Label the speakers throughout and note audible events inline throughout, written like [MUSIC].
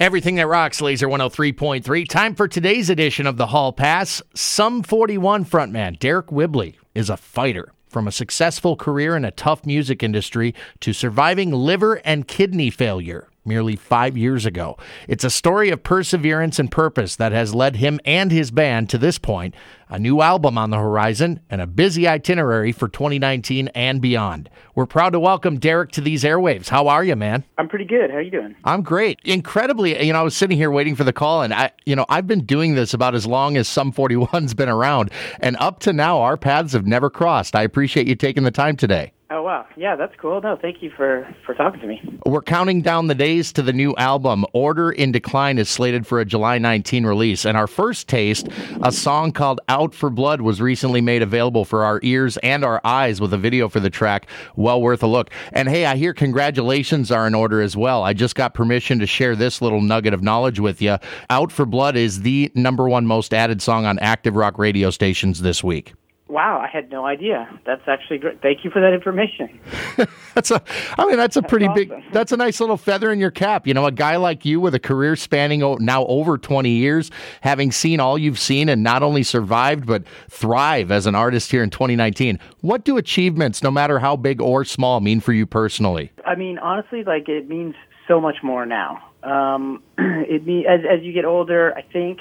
Speaker 1: Everything that rocks, Lazer 103.3. Time for today's edition of the Hall Pass. Sum 41 frontman Deryck Whibley is a fighter. From a successful career in a tough music industry to surviving liver and kidney failure merely five years ago. It's a story of perseverance and purpose that has led him and his band to this point, a new album on the horizon, and a busy itinerary for 2019 and beyond. We're proud to welcome Deryck to these airwaves. How are you, man?
Speaker 2: I'm pretty good. How are you doing?
Speaker 1: I'm great. Incredibly, you know, I was sitting here waiting for the call, and I, you know, I've been doing this about as long as Sum 41's been around, and up to now, our paths have never crossed. I appreciate you taking the time today.
Speaker 2: Oh wow, yeah, that's cool. No, thank you for for talking to me.
Speaker 1: We're counting down the days to the new album. Order in Decline is slated for a July 19 release, and our first taste, a song called "Out for Blood," was recently made available for our ears and our eyes with a video for the track. Well worth a look. And hey, I hear congratulations are in order as well. I just got permission to share this little nugget of knowledge with you. "Out for Blood" is the number one most added song on active rock radio stations this week.
Speaker 2: Wow, I had no idea. That's actually great. Thank you for that information. [LAUGHS]
Speaker 1: that's a, I mean, that's a
Speaker 2: That's
Speaker 1: pretty
Speaker 2: awesome.
Speaker 1: big, that's a nice little feather in your cap. You know, a guy like you with a career spanning now over 20 years, having seen all you've seen and not only survived, but thrive as an artist here in 2019. What do achievements, no matter how big or small, mean for you personally?
Speaker 2: I mean, honestly, like it means so much more now. Um, [CLEARS THROAT] it mean as as you get older, I think,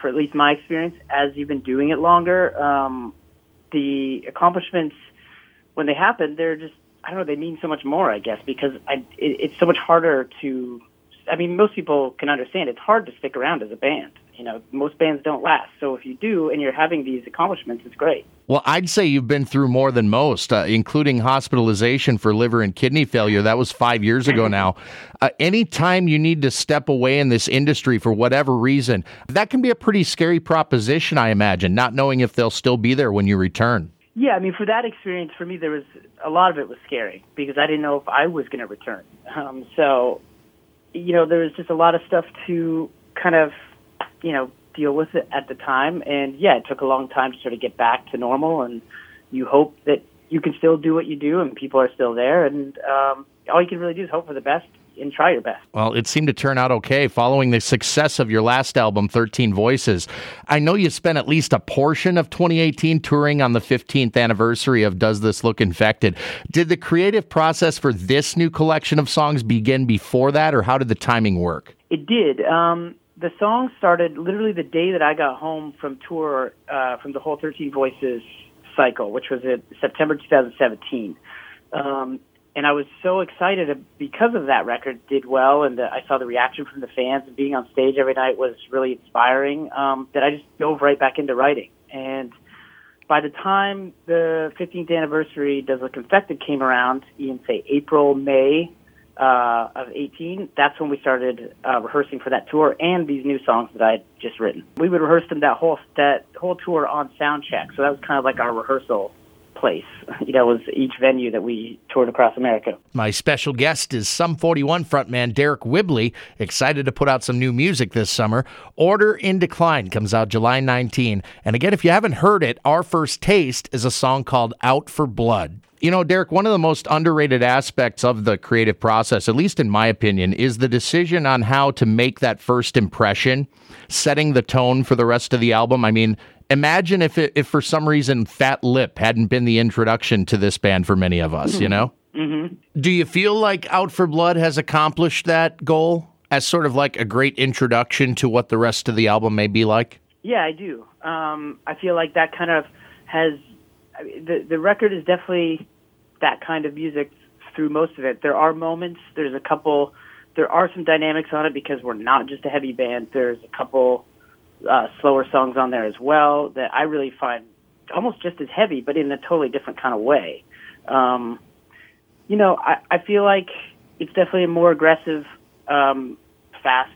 Speaker 2: for at least my experience, as you've been doing it longer, um, the accomplishments when they happen, they're just I don't know, they mean so much more, I guess, because I it, it's so much harder to. I mean, most people can understand it's hard to stick around as a band. You know, most bands don't last. So if you do, and you're having these accomplishments, it's great.
Speaker 1: Well, I'd say you've been through more than most, uh, including hospitalization for liver and kidney failure. That was five years ago now. [LAUGHS] Uh, anytime you need to step away in this industry for whatever reason, that can be a pretty scary proposition, I imagine, not knowing if they'll still be there when you return.
Speaker 2: Yeah, I mean, for that experience, for me, there was a lot of it was scary because I didn't know if I was going to return. Um, so, you know, there was just a lot of stuff to kind of, you know, deal with it at the time. And yeah, it took a long time to sort of get back to normal. And you hope that you can still do what you do and people are still there. And um, all you can really do is hope for the best and try your best.
Speaker 1: Well, it seemed to turn out okay following the success of your last album, 13 Voices. I know you spent at least a portion of 2018 touring on the 15th anniversary of Does This Look Infected. Did the creative process for this new collection of songs begin before that, or how did the timing work?
Speaker 2: It did. Um, the song started literally the day that I got home from tour uh, from the whole 13 Voices cycle, which was in September 2017. Um, and I was so excited because of that record did well, and the, I saw the reaction from the fans, and being on stage every night was really inspiring. Um, that I just dove right back into writing, and by the time the 15th anniversary Does Look Infected came around in say April, May uh, of 18, that's when we started uh, rehearsing for that tour and these new songs that I had just written. We would rehearse them that whole that whole tour on sound check, so that was kind of like our rehearsal place. [LAUGHS] You know, was each venue that we toured across America.
Speaker 1: My special guest is Sum 41 frontman Deryck Whibley, excited to put out some new music this summer. Order in Decline comes out July 19. And again, if you haven't heard it, our first taste is a song called Out for Blood. You know, Deryck, one of the most underrated aspects of the creative process, at least in my opinion, is the decision on how to make that first impression, setting the tone for the rest of the album. I mean, imagine if it, if for some reason Fat Lip hadn't been the introduction to this band for many of us, you know?
Speaker 2: Mm-hmm.
Speaker 1: Do you feel like Out for Blood has accomplished that goal as sort of like a great introduction to what the rest of the album may be like?
Speaker 2: Yeah, I do. Um, I feel like that kind of has I mean, the the record is definitely that kind of music through most of it. There are moments. There's a couple. There are some dynamics on it because we're not just a heavy band. There's a couple uh, slower songs on there as well that I really find almost just as heavy, but in a totally different kind of way. Um, you know, I, I feel like it's definitely a more aggressive, um, fast,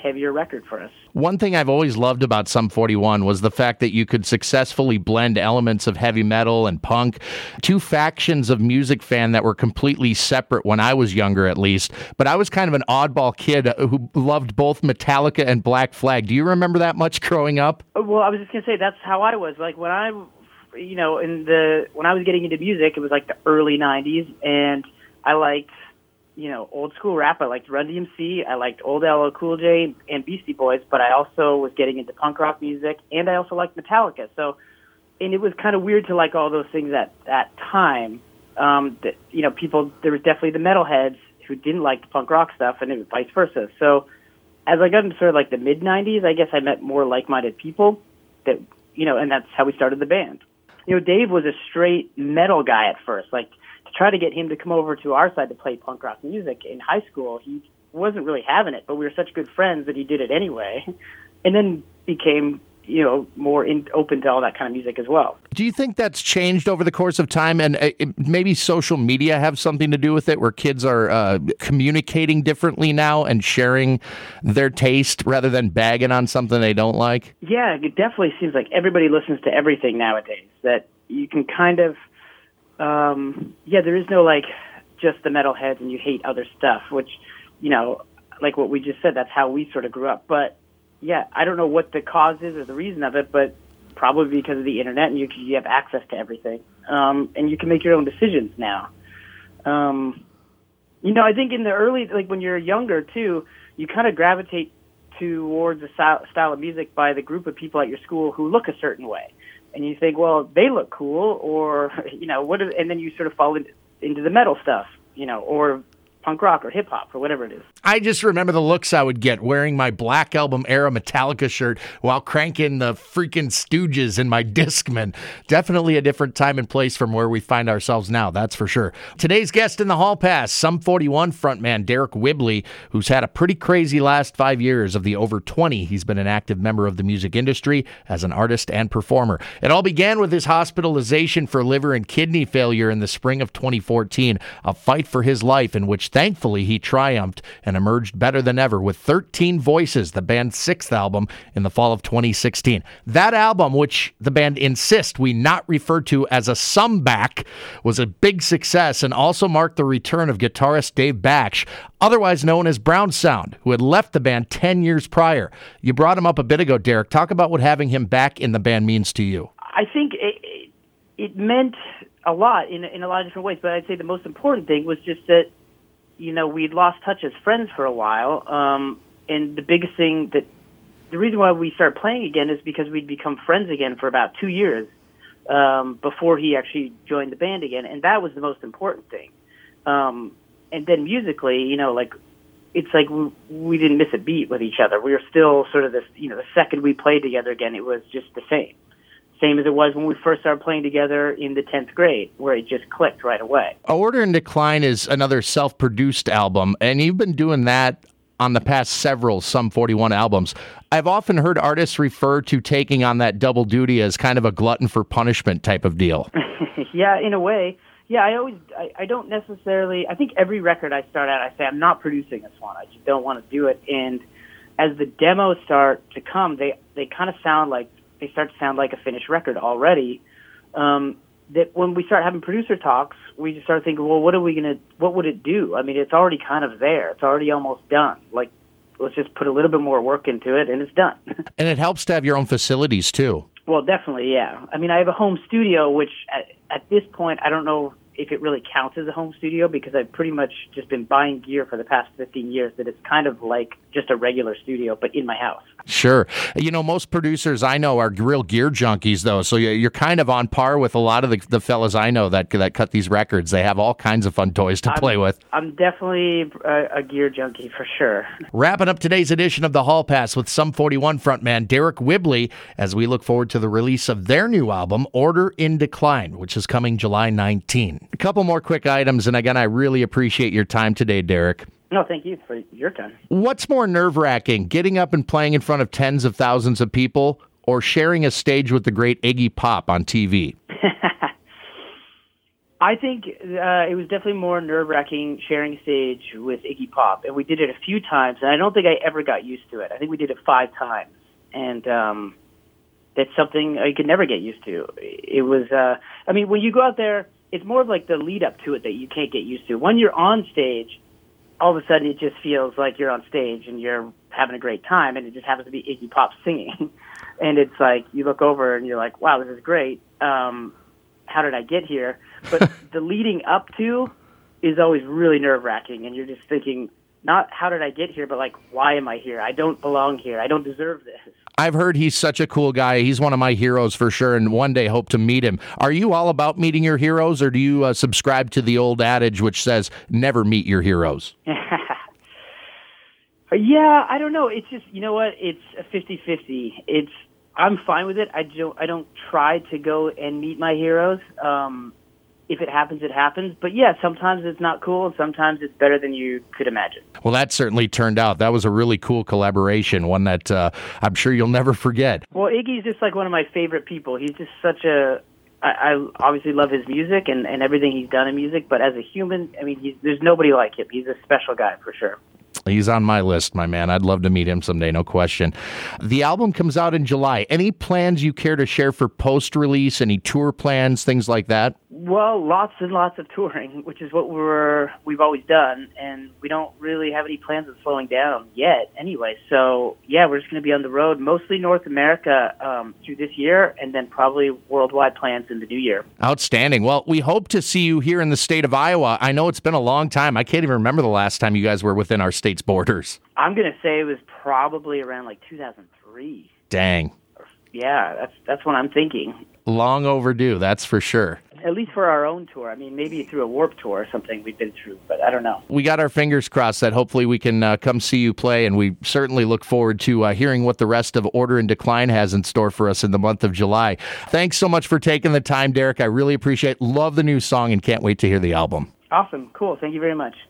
Speaker 2: heavier record for us.
Speaker 1: One thing I've always loved about Sum 41 was the fact that you could successfully blend elements of heavy metal and punk, two factions of music fan that were completely separate when I was younger, at least. But I was kind of an oddball kid who loved both Metallica and Black Flag. Do you remember that much growing up?
Speaker 2: Uh, Well, I was just gonna say that's how I was. Like when I, you know, in the when I was getting into music, it was like the early '90s, and I liked you know, old school rap. I liked Run DMC. I liked old LL Cool J and Beastie Boys, but I also was getting into punk rock music, and I also liked Metallica. So, and it was kind of weird to like all those things at that time. Um, that you know, people there was definitely the metalheads who didn't like the punk rock stuff, and it was vice versa. So, as I got into sort of like the mid '90s, I guess I met more like-minded people that you know, and that's how we started the band. You know, Dave was a straight metal guy at first, like try to get him to come over to our side to play punk rock music in high school. He wasn't really having it, but we were such good friends that he did it anyway, [LAUGHS] and then became you know more in, open to all that kind of music as well.
Speaker 1: Do you think that's changed over the course of time, and uh, maybe social media have something to do with it, where kids are uh, communicating differently now and sharing their taste rather than bagging on something they don't like?
Speaker 2: Yeah, it definitely seems like everybody listens to everything nowadays. That you can kind of um, yeah, there is no like just the metalheads and you hate other stuff, which, you know, like what we just said, that's how we sort of grew up. But yeah, I don't know what the cause is or the reason of it, but probably because of the internet and you, you have access to everything. Um, and you can make your own decisions now. Um, you know, I think in the early, like when you're younger too, you kind of gravitate towards a style of music by the group of people at your school who look a certain way and you think, well, they look cool, or [LAUGHS] you know, what? Is, and then you sort of fall into, into the metal stuff, you know, or punk rock or hip hop or whatever it is.
Speaker 1: I just remember the looks I would get wearing my Black Album era Metallica shirt while cranking the freaking Stooges in my [LAUGHS] Discman. Definitely a different time and place from where we find ourselves now, that's for sure. Today's guest in the Hall Pass, Sum 41 frontman Deryck Whibley, who's had a pretty crazy last five years of the over 20 he's been an active member of the music industry as an artist and performer. It all began with his hospitalization for liver and kidney failure in the spring of 2014, a fight for his life in which Thankfully, he triumphed and emerged better than ever with 13 Voices, the band's sixth album, in the fall of 2016. That album, which the band insist we not refer to as a sumback, was a big success and also marked the return of guitarist Dave Baksh, otherwise known as Brown Sound, who had left the band 10 years prior. You brought him up a bit ago, Deryck. Talk about what having him back in the band means to you.
Speaker 2: I think it, it meant a lot in, in a lot of different ways, but I'd say the most important thing was just that you know, we'd lost touch as friends for a while. Um, and the biggest thing that the reason why we started playing again is because we'd become friends again for about two years um, before he actually joined the band again, and that was the most important thing. Um, and then musically, you know, like it's like we, we didn't miss a beat with each other. We were still sort of this, you know, the second we played together again, it was just the same same as it was when we first started playing together in the 10th grade, where it just clicked right away.
Speaker 1: Order in Decline is another self produced album, and you've been doing that on the past several Sum 41 albums. I've often heard artists refer to taking on that double duty as kind of a glutton for punishment type of deal. [LAUGHS]
Speaker 2: yeah, in a way. Yeah, I always, I, I don't necessarily, I think every record I start out, I say, I'm not producing this one. I just don't want to do it. And as the demos start to come, they, they kind of sound like they start to sound like a finished record already. Um, that when we start having producer talks, we just start thinking, well, what are we gonna, what would it do? I mean, it's already kind of there. It's already almost done. Like, let's just put a little bit more work into it, and it's done. [LAUGHS]
Speaker 1: and it helps to have your own facilities too.
Speaker 2: Well, definitely, yeah. I mean, I have a home studio, which at, at this point, I don't know if it really counts as a home studio because I've pretty much just been buying gear for the past 15 years that it's kind of like just a regular studio, but in my house.
Speaker 1: Sure. You know, most producers I know are real gear junkies, though. So you're kind of on par with a lot of the, the fellas I know that that cut these records. They have all kinds of fun toys to
Speaker 2: I'm,
Speaker 1: play with.
Speaker 2: I'm definitely a, a, gear junkie for sure.
Speaker 1: Wrapping up today's edition of the Hall Pass with Sum 41 frontman Deryck Whibley as we look forward to the release of their new album, Order in Decline, which is coming July 19. A couple more quick items, and again, I really appreciate your time today, Deryck.
Speaker 2: No, thank you for your time.
Speaker 1: What's more nerve wracking, getting up and playing in front of tens of thousands of people or sharing a stage with the great Iggy Pop on TV? [LAUGHS]
Speaker 2: I think uh, it was definitely more nerve wracking sharing a stage with Iggy Pop. And we did it a few times, and I don't think I ever got used to it. I think we did it five times. And, um, that's something I could never get used to. It was, uh, I mean, when you go out there, it's more of like the lead up to it that you can't get used to. When you're on stage, all of a sudden it just feels like you're on stage and you're having a great time, and it just happens to be Iggy Pop singing, [LAUGHS] and it's like you look over and you're like, wow, this is great. Um, how did I get here? But [LAUGHS] the leading up to is always really nerve wracking, and you're just thinking, not how did I get here, but like why am I here? I don't belong here. I don't deserve this.
Speaker 1: I've heard he's such a cool guy. He's one of my heroes for sure, and one day hope to meet him. Are you all about meeting your heroes, or do you uh, subscribe to the old adage which says never meet your heroes? [LAUGHS]
Speaker 2: yeah, I don't know. It's just you know what? It's a 50-50. It's I'm fine with it. I don't I don't try to go and meet my heroes. Um, if it happens, it happens. But yeah, sometimes it's not cool, and sometimes it's better than you could imagine.
Speaker 1: Well, that certainly turned out. That was a really cool collaboration, one that uh, I'm sure you'll never forget.
Speaker 2: Well, Iggy's just like one of my favorite people. He's just such a. I, I obviously love his music and, and everything he's done in music, but as a human, I mean, he's, there's nobody like him. He's a special guy for sure.
Speaker 1: He's on my list, my man. I'd love to meet him someday, no question. The album comes out in July. Any plans you care to share for post release? Any tour plans, things like that?
Speaker 2: Well, lots and lots of touring, which is what we're we've always done, and we don't really have any plans of slowing down yet. Anyway, so yeah, we're just going to be on the road, mostly North America um, through this year, and then probably worldwide plans in the new year.
Speaker 1: Outstanding. Well, we hope to see you here in the state of Iowa. I know it's been a long time. I can't even remember the last time you guys were within our state's borders.
Speaker 2: I'm going to say it was probably around like 2003.
Speaker 1: Dang.
Speaker 2: Yeah, that's that's what I'm thinking.
Speaker 1: Long overdue, that's for sure
Speaker 2: at least for our own tour. I mean, maybe through a Warped Tour or something we've been through, but I don't know.
Speaker 1: We got our fingers crossed that hopefully we can uh, come see you play, and we certainly look forward to uh, hearing what the rest of Order and Decline has in store for us in the month of July. Thanks so much for taking the time, Deryck. I really appreciate. Love the new song, and can't wait to hear the album.
Speaker 2: Awesome, cool. Thank you very much.